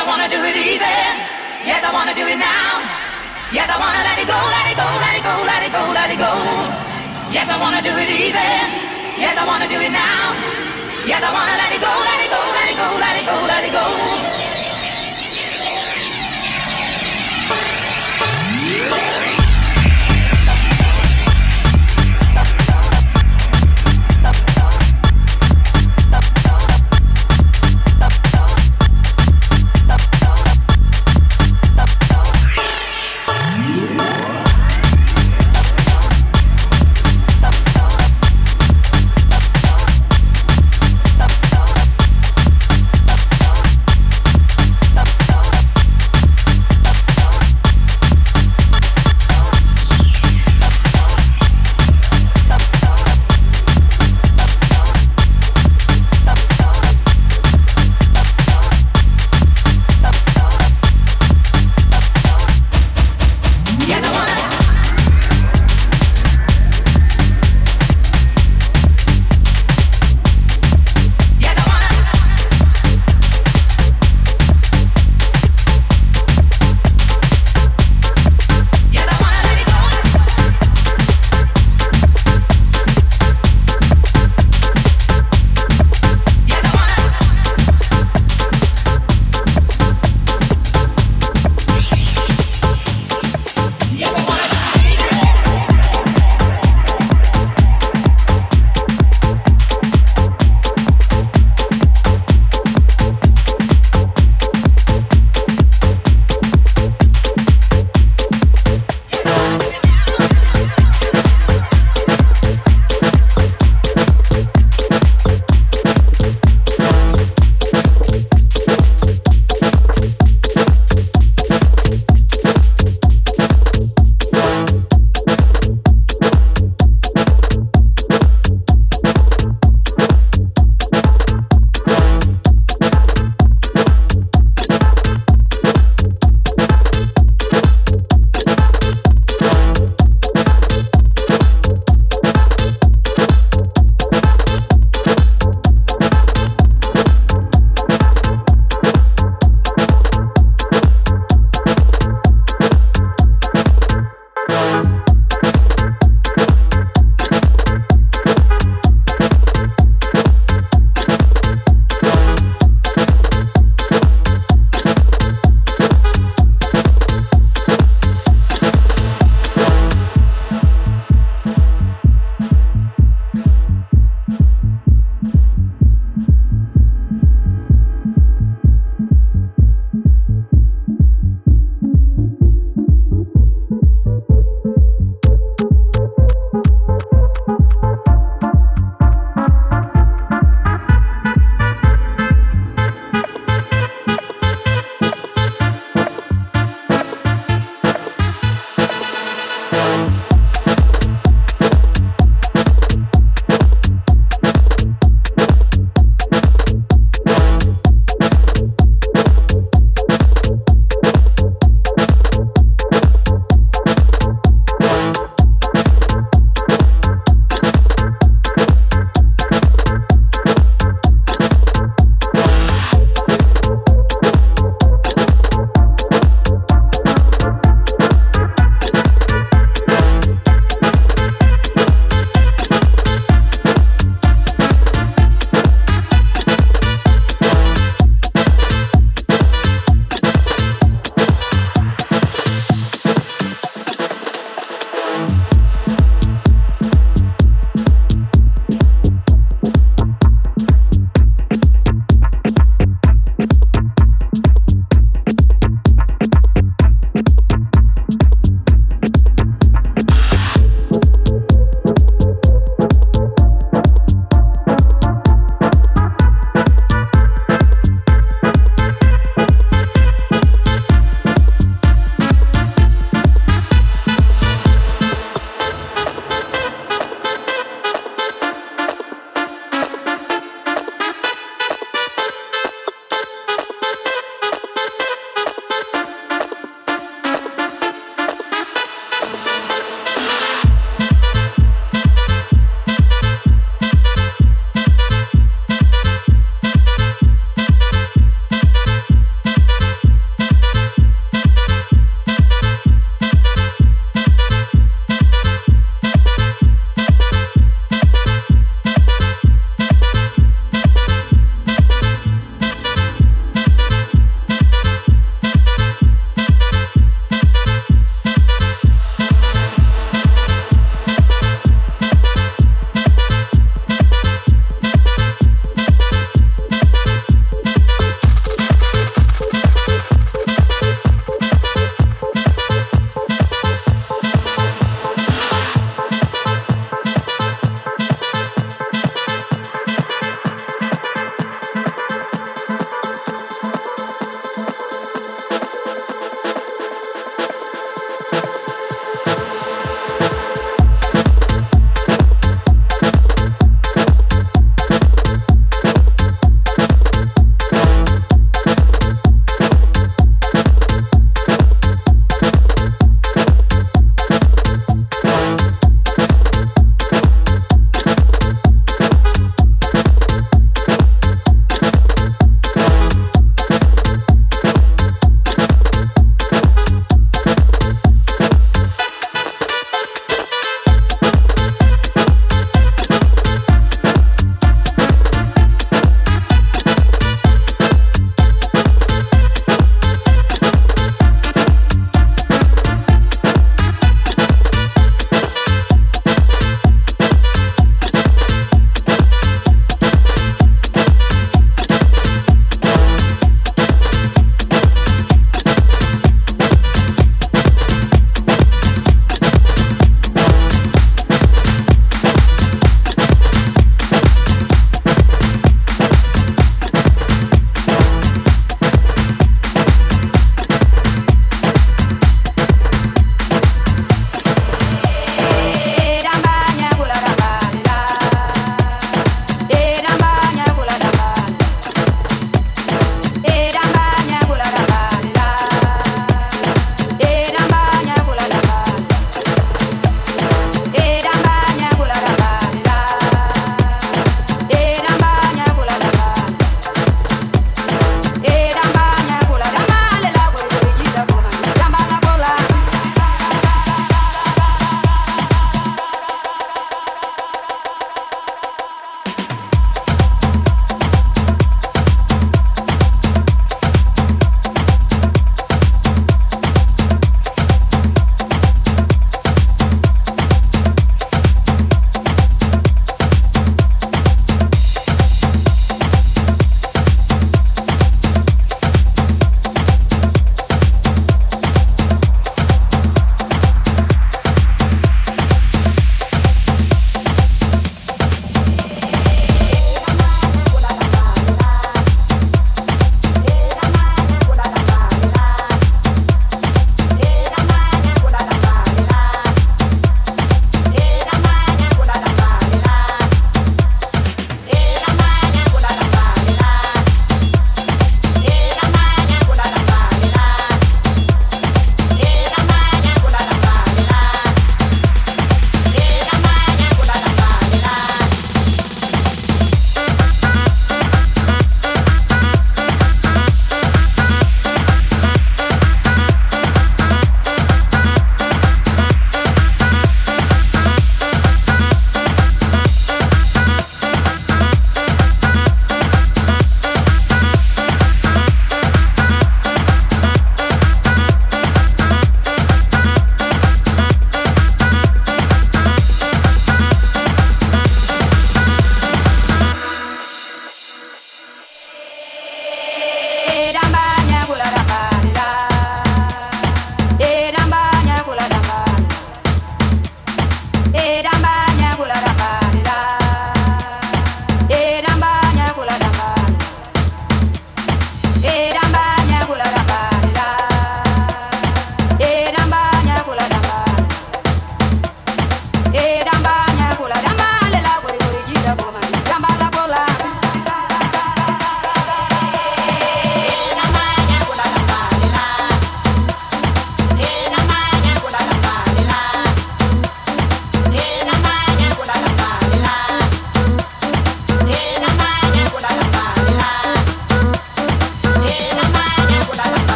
I wanna do it easy. Yes, I wanna do it now. Yes, I wanna let it go, let it go, let it go, let it go, let it go. Yes, I wanna do it easy. Yes, I wanna do it now. Yes, I wanna let it go, let it go, let it go, let it go, let it go. mic again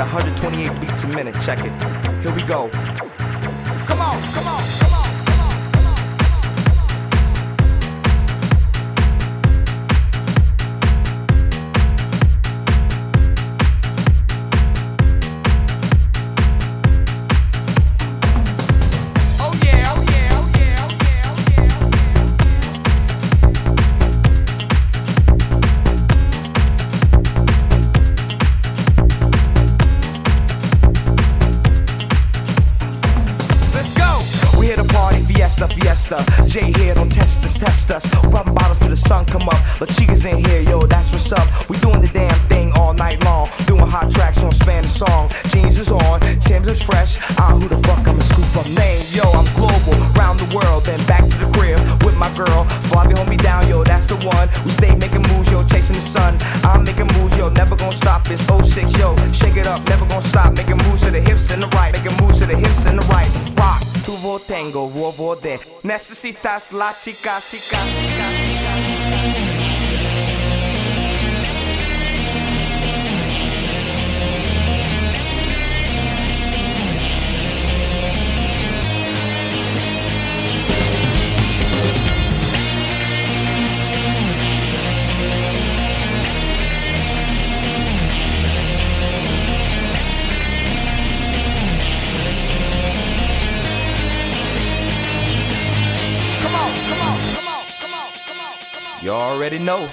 at 128 beats a minute. Fiesta, fiesta. Jay here, don't test us, test us. Popping bottles till the sun come up. La Chica's in here, yo, that's what's up. We doing the damn thing all night long. Doing hot tracks on Spanish song. Jeans is on, Tim's is fresh. Ah, who the fuck I'ma scoop up name? Yo, I'm global, round the world, then back to the crib with my girl. Flavia hold me down, yo, that's the one. We stay making moves, yo, chasing the sun. I'm making moves, yo, never gonna stop. It's 06, yo, shake it up, never gonna stop. Making moves to the hips and the right, making moves to the hips and the right. Rock, tuvo tengo, huevo de. Necesitas la chica, chica, chica. You already know.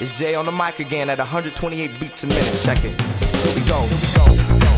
It's Jay on the mic again at 128 beats a minute. Check it. Here we go. Here we go.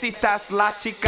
visitas la chica